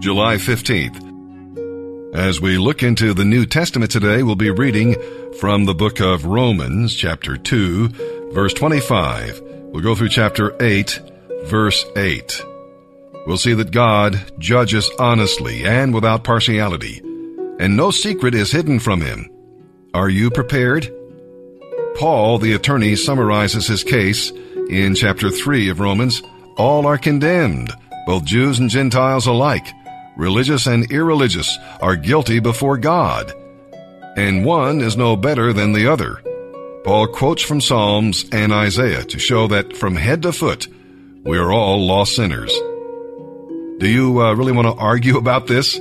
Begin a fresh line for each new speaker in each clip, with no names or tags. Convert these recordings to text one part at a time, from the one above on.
July 15th. As we look into the New Testament today, we'll be reading from the book of Romans, chapter 2, verse 25. We'll go through chapter 8, verse 8. We'll see that God judges honestly and without partiality, and no secret is hidden from him. Are you prepared? Paul, the attorney, summarizes his case in chapter 3 of Romans. All are condemned, both Jews and Gentiles alike religious and irreligious, are guilty before God, and one is no better than the other. Paul quotes from Psalms and Isaiah to show that from head to foot, we are all lost sinners. Do you uh, really want to argue about this?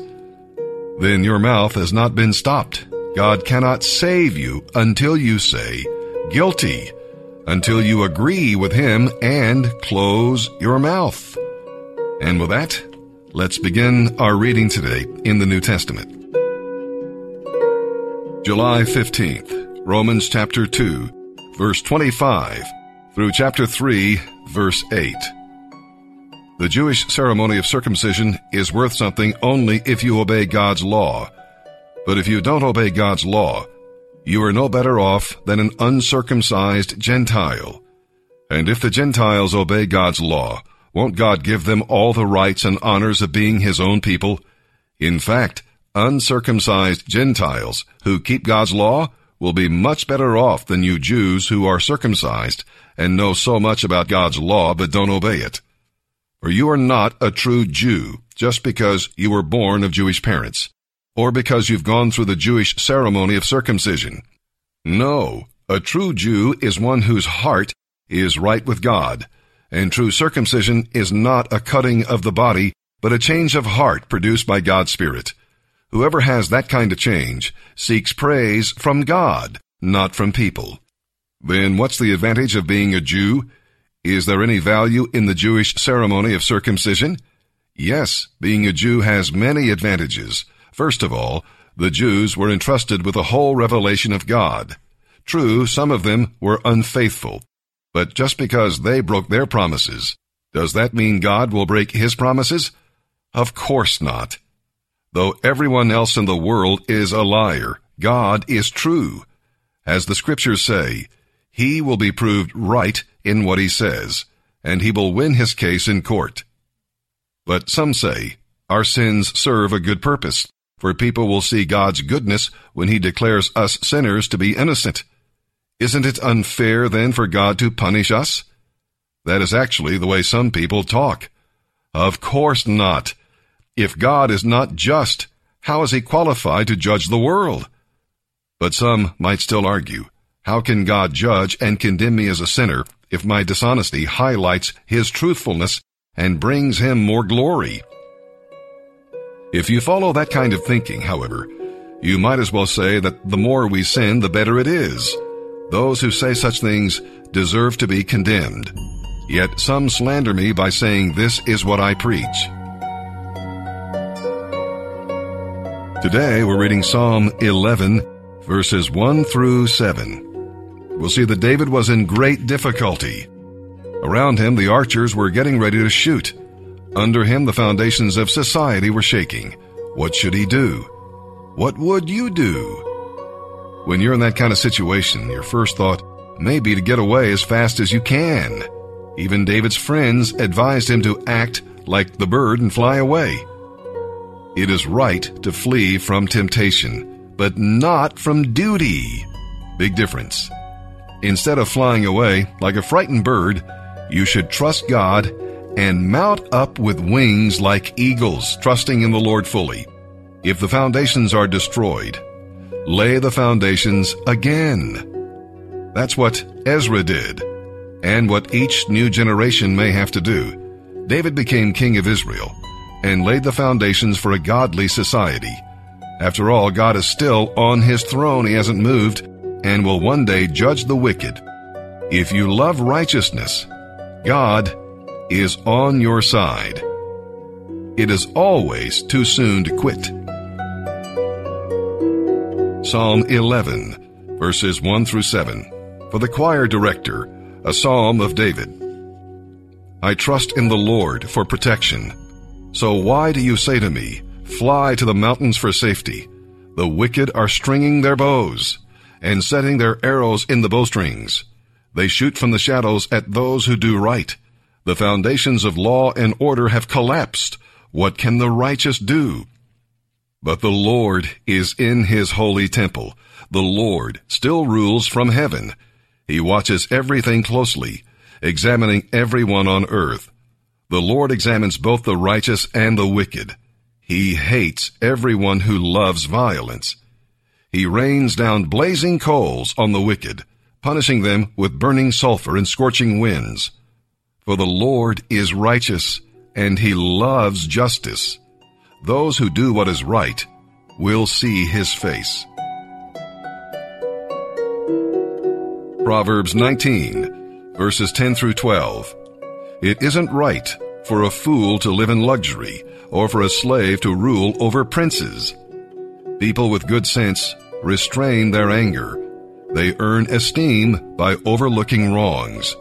Then your mouth has not been stopped. God cannot save you until you say, guilty, until you agree with Him and close your mouth. And with that, Let's begin our reading today in the New Testament. July 15th, Romans chapter 2, verse 25 through chapter 3, verse 8. The Jewish ceremony of circumcision is worth something only if you obey God's law. But if you don't obey God's law, you are no better off than an uncircumcised Gentile. And if the Gentiles obey God's law, won't God give them all the rights and honors of being His own people? In fact, uncircumcised Gentiles who keep God's law will be much better off than you Jews who are circumcised and know so much about God's law but don't obey it. For you are not a true Jew just because you were born of Jewish parents, or because you've gone through the Jewish ceremony of circumcision. No, a true Jew is one whose heart is right with God and true circumcision is not a cutting of the body, but a change of heart produced by God's Spirit. Whoever has that kind of change seeks praise from God, not from people. Then what's the advantage of being a Jew? Is there any value in the Jewish ceremony of circumcision? Yes, being a Jew has many advantages. First of all, the Jews were entrusted with the whole revelation of God. True, some of them were unfaithful, but just because they broke their promises, does that mean God will break his promises? Of course not. Though everyone else in the world is a liar, God is true. As the scriptures say, he will be proved right in what he says, and he will win his case in court. But some say, our sins serve a good purpose, for people will see God's goodness when he declares us sinners to be innocent. Isn't it unfair then for God to punish us? That is actually the way some people talk. Of course not. If God is not just, how is he qualified to judge the world? But some might still argue, how can God judge and condemn me as a sinner if my dishonesty highlights his truthfulness and brings him more glory? If you follow that kind of thinking, however, you might as well say that the more we sin, the better it is. Those who say such things deserve to be condemned. Yet some slander me by saying this is what I preach. Today we're reading Psalm 11 verses 1 through 7. We'll see that David was in great difficulty. Around him the archers were getting ready to shoot. Under him the foundations of society were shaking. What should he do? What would you do? When you're in that kind of situation, your first thought may be to get away as fast as you can. Even David's friends advised him to act like the bird and fly away. It is right to flee from temptation, but not from duty. Big difference. Instead of flying away like a frightened bird, you should trust God and mount up with wings like eagles, trusting in the Lord fully. If the foundations are destroyed, lay the foundations again. That's what Ezra did, and what each new generation may have to do. David became king of Israel and laid the foundations for a godly society. After all, God is still on his throne. He hasn't moved and will one day judge the wicked. If you love righteousness, God is on your side. It is always too soon to quit. Psalm 11, verses 1 through 7. For the choir director, a psalm of David. I trust in the Lord for protection. So why do you say to me, Fly to the mountains for safety? The wicked are stringing their bows and setting their arrows in the bowstrings. They shoot from the shadows at those who do right. The foundations of law and order have collapsed. What can the righteous do? But the Lord is in his holy temple. The Lord still rules from heaven. He watches everything closely, examining everyone on earth. The Lord examines both the righteous and the wicked. He hates everyone who loves violence. He rains down blazing coals on the wicked, punishing them with burning sulfur and scorching winds. For the Lord is righteous, and he loves justice. Those who do what is right will see his face. Proverbs 19, verses 10 through 12. It isn't right for a fool to live in luxury or for a slave to rule over princes. People with good sense restrain their anger. They earn esteem by overlooking wrongs.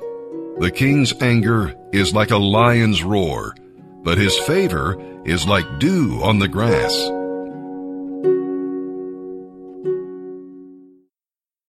The king's anger is like a lion's roar, but his favor is like dew on the grass.